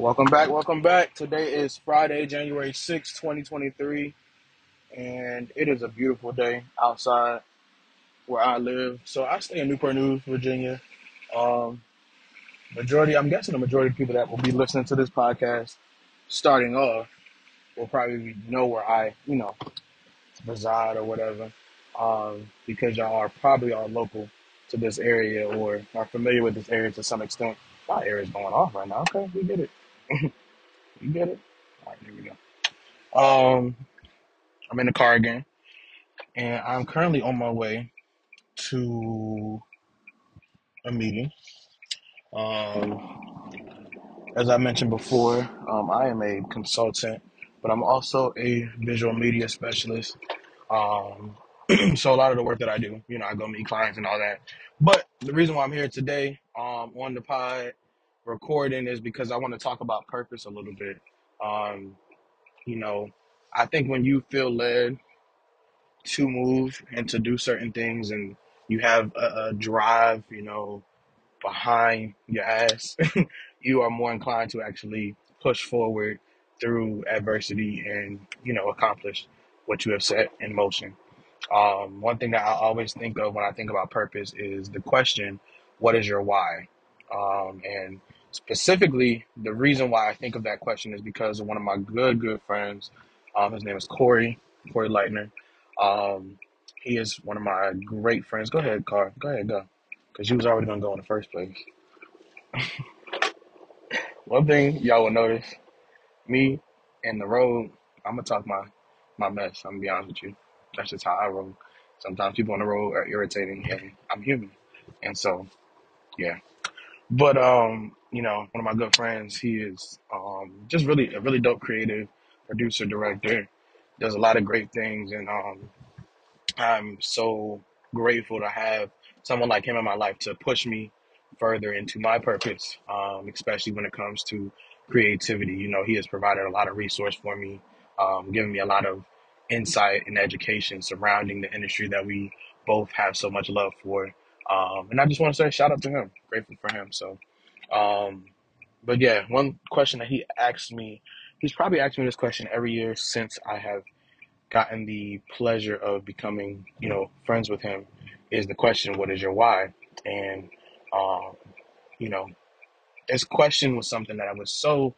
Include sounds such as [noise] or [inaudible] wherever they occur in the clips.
Welcome back, welcome back. Today is Friday, January sixth, 2023, and it is a beautiful day outside where I live. So I stay in Newport News, Virginia. Um, majority, I'm guessing the majority of people that will be listening to this podcast starting off will probably know where I, you know, reside or whatever, um, because y'all are probably all local to this area or are familiar with this area to some extent. My area's going off right now. Okay, we get it. [laughs] You get it? All right, here we go. Um, I'm in the car again, and I'm currently on my way to a meeting. Um, as I mentioned before, um, I am a consultant, but I'm also a visual media specialist. Um, [clears throat] so a lot of the work that I do, you know, I go meet clients and all that. But the reason why I'm here today, um, on the pod recording is because I want to talk about purpose a little bit. Um, you know, I think when you feel led to move and to do certain things and you have a, a drive, you know, behind your ass, [laughs] you are more inclined to actually push forward through adversity and, you know, accomplish what you have set in motion. Um, one thing that I always think of when I think about purpose is the question, what is your why? Um, and specifically, the reason why I think of that question is because of one of my good, good friends. Um, his name is Corey, Corey Lightner. Um, he is one of my great friends. Go ahead, Car. Go ahead, go. Because you was already going to go in the first place. One thing y'all will notice, me and the road, I'm going to talk my, my mess. I'm going to be honest with you. That's just how I roll. Sometimes people on the road are irritating, and I'm human. And so, yeah. But um, you know, one of my good friends, he is um just really a really dope creative producer, director. Does a lot of great things, and um, I'm so grateful to have someone like him in my life to push me further into my purpose, um, especially when it comes to creativity. You know, he has provided a lot of resource for me, um, giving me a lot of insight and education surrounding the industry that we both have so much love for. Um, and I just want to say shout out to him, grateful for him. So, um, but yeah, one question that he asked me, he's probably asked me this question every year since I have gotten the pleasure of becoming, you know, friends with him is the question, what is your why? And, um, you know, this question was something that I was so,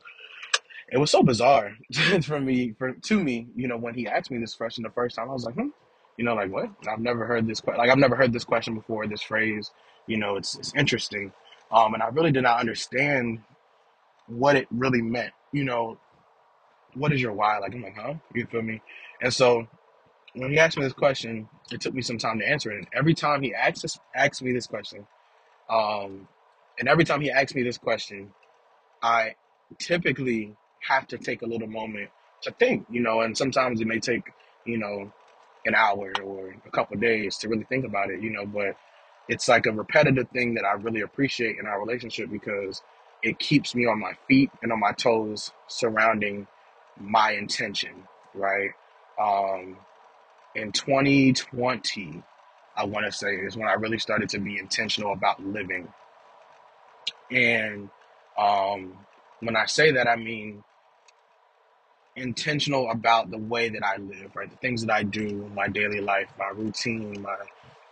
it was so bizarre [laughs] for me, for, to me, you know, when he asked me this question the first time, I was like, hmm, you know, like what? I've never heard this, que- like I've never heard this question before, this phrase, you know, it's, it's interesting. Um, and I really did not understand what it really meant, you know, what is your why? Like, I'm like, huh? You feel me? And so when he asked me this question, it took me some time to answer it. And every time he asks this, asks me this question, um, and every time he asks me this question, I typically have to take a little moment to think, you know, and sometimes it may take, you know, an hour or a couple days to really think about it, you know, but it's like a repetitive thing that I really appreciate in our relationship because it keeps me on my feet and on my toes surrounding my intention, right? Um, in 2020, I want to say is when I really started to be intentional about living. And um, when I say that, I mean intentional about the way that I live, right? The things that I do, my daily life, my routine, my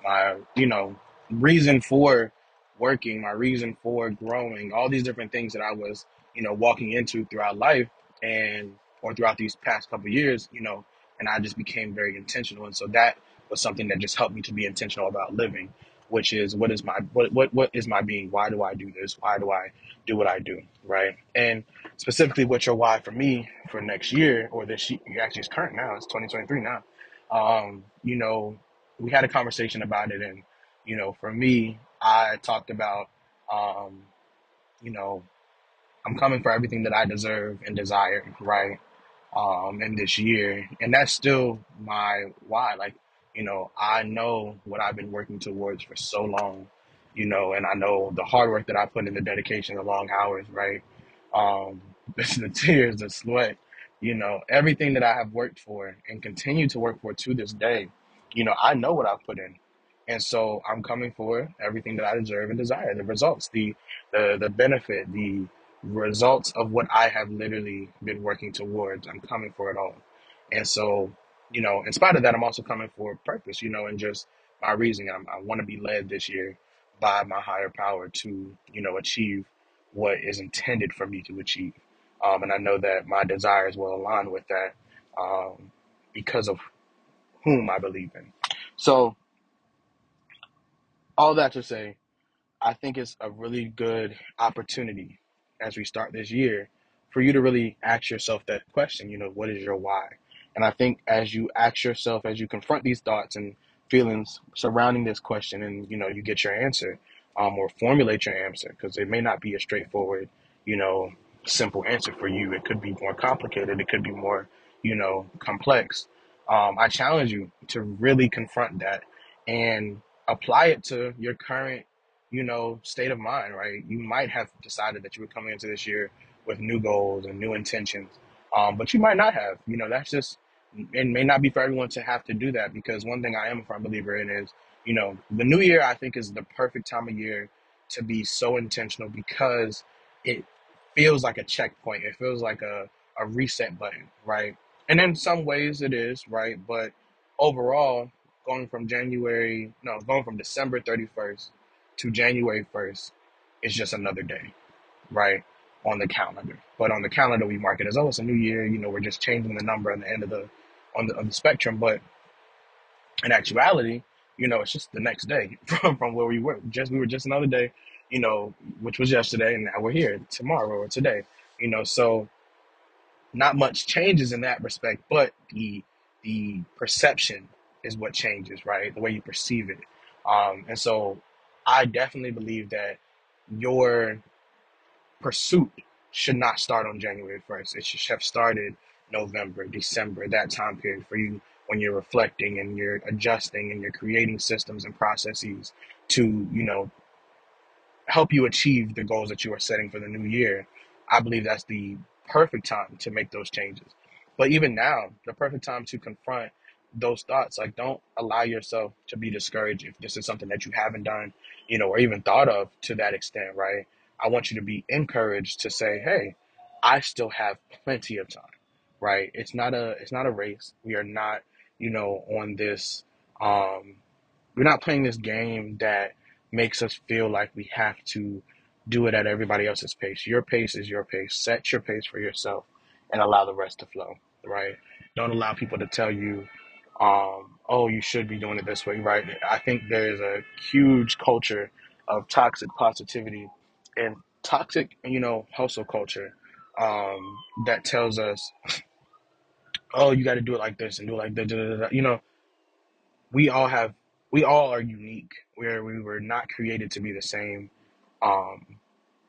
my you know reason for working, my reason for growing, all these different things that I was you know walking into throughout life and or throughout these past couple years, you know, and I just became very intentional, and so that was something that just helped me to be intentional about living, which is what is my what what what is my being? Why do I do this? Why do I do what I do? Right? And specifically what's your why for me for next year or this year actually it's current now it's 2023 now um you know we had a conversation about it and you know for me i talked about um you know i'm coming for everything that i deserve and desire right um in this year and that's still my why like you know i know what i've been working towards for so long you know and i know the hard work that i put in the dedication the long hours right um [laughs] the tears the sweat you know everything that i have worked for and continue to work for to this day you know i know what i've put in and so i'm coming for everything that i deserve and desire the results the the the benefit the results of what I have literally been working towards. I'm coming for it all. And so, you know, in spite of that, I'm also coming for a purpose, you know, and just my reasoning. I'm, I want to be led this year by my higher power to, you know, achieve what is intended for me to achieve. Um, and I know that my desires will align with that um, because of whom I believe in. So, all that to say, I think it's a really good opportunity as we start this year for you to really ask yourself that question, you know, what is your why? And I think as you ask yourself, as you confront these thoughts and feelings surrounding this question and, you know, you get your answer um, or formulate your answer because it may not be a straightforward, you know, simple answer for you. It could be more complicated. It could be more, you know, complex. Um, I challenge you to really confront that and apply it to your current you know, state of mind, right? You might have decided that you were coming into this year with new goals and new intentions, um, but you might not have. You know, that's just, it may not be for everyone to have to do that because one thing I am a firm believer in is, you know, the new year I think is the perfect time of year to be so intentional because it feels like a checkpoint. It feels like a, a reset button, right? And in some ways it is, right? But overall, going from January, no, going from December 31st to January 1st is just another day, right? On the calendar. But on the calendar, we mark it as, oh, it's a new year. You know, we're just changing the number on the end of the, on the, on the spectrum. But in actuality, you know, it's just the next day [laughs] from, from where we were. Just, we were just another day, you know, which was yesterday. And now we're here tomorrow or today, you know, so not much changes in that respect, but the, the perception is what changes, right? The way you perceive it. Um, and so I definitely believe that your pursuit should not start on January 1st. It should have started November, December, that time period for you when you're reflecting and you're adjusting and you're creating systems and processes to, you know, help you achieve the goals that you are setting for the new year. I believe that's the perfect time to make those changes. But even now, the perfect time to confront those thoughts. Like, don't allow yourself to be discouraged if this is something that you haven't done, you know, or even thought of to that extent, right? I want you to be encouraged to say, hey, I still have plenty of time, right? It's not a it's not a race. We are not, you know, on this um we're not playing this game that makes us feel like we have to do it at everybody else's pace. Your pace is your pace. Set your pace for yourself and allow the rest to flow, right? Don't allow people to tell you um, oh, you should be doing it this way, right? I think there's a huge culture of toxic positivity and toxic, you know, hustle culture um, that tells us, oh, you got to do it like this and do it like that. You know, we all have, we all are unique. Where we were not created to be the same. Um,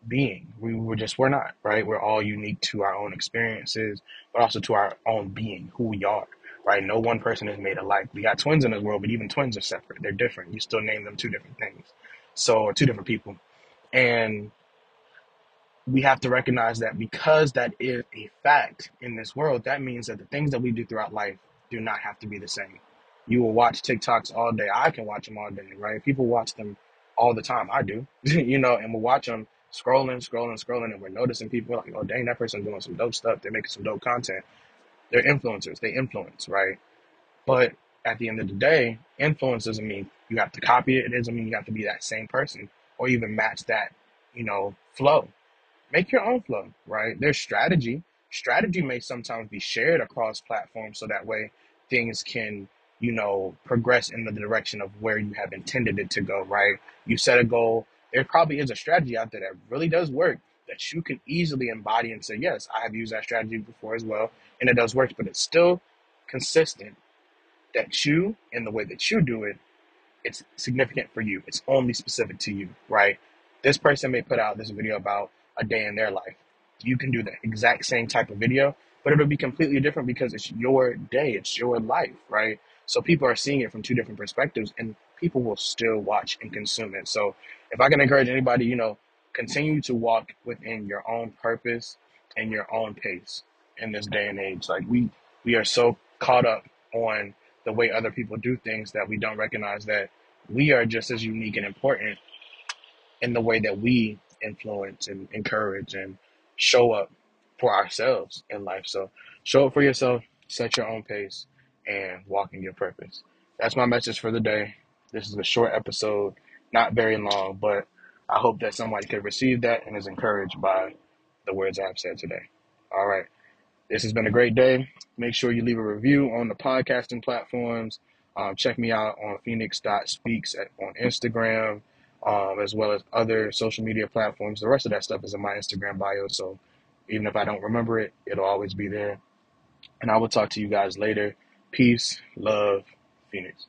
being. We were just we're not, right? We're all unique to our own experiences, but also to our own being, who we are, right? No one person is made alike. We got twins in this world, but even twins are separate. They're different. You still name them two different things. So, two different people. And we have to recognize that because that is a fact in this world, that means that the things that we do throughout life do not have to be the same. You will watch TikToks all day. I can watch them all day, right? People watch them all the time. I do, [laughs] you know, and we'll watch them scrolling, scrolling, scrolling, and we're noticing people like, oh, dang, that person doing some dope stuff. They're making some dope content. They're influencers. They influence, right? But at the end of the day, influence doesn't mean you have to copy it. It doesn't mean you have to be that same person or even match that, you know, flow. Make your own flow, right? There's strategy. Strategy may sometimes be shared across platforms so that way things can, you know, progress in the direction of where you have intended it to go, right? You set a goal. There probably is a strategy out there that really does work that you can easily embody and say, yes, I have used that strategy before as well, and it does work, but it's still consistent that you, in the way that you do it, it's significant for you. It's only specific to you, right? This person may put out this video about a day in their life. You can do the exact same type of video, but it'll be completely different because it's your day, it's your life, right? So people are seeing it from two different perspectives and people will still watch and consume it. So if I can encourage anybody, you know, continue to walk within your own purpose and your own pace in this day and age. Like we we are so caught up on the way other people do things that we don't recognize that we are just as unique and important in the way that we influence and encourage and show up for ourselves in life. So show up for yourself, set your own pace, and walk in your purpose. That's my message for the day. This is a short episode, not very long, but I hope that somebody could receive that and is encouraged by the words I've said today. All right. This has been a great day. Make sure you leave a review on the podcasting platforms. Um, check me out on phenix.speaks at, on Instagram, um, as well as other social media platforms. The rest of that stuff is in my Instagram bio. So even if I don't remember it, it'll always be there. And I will talk to you guys later. Peace, love, Phenix.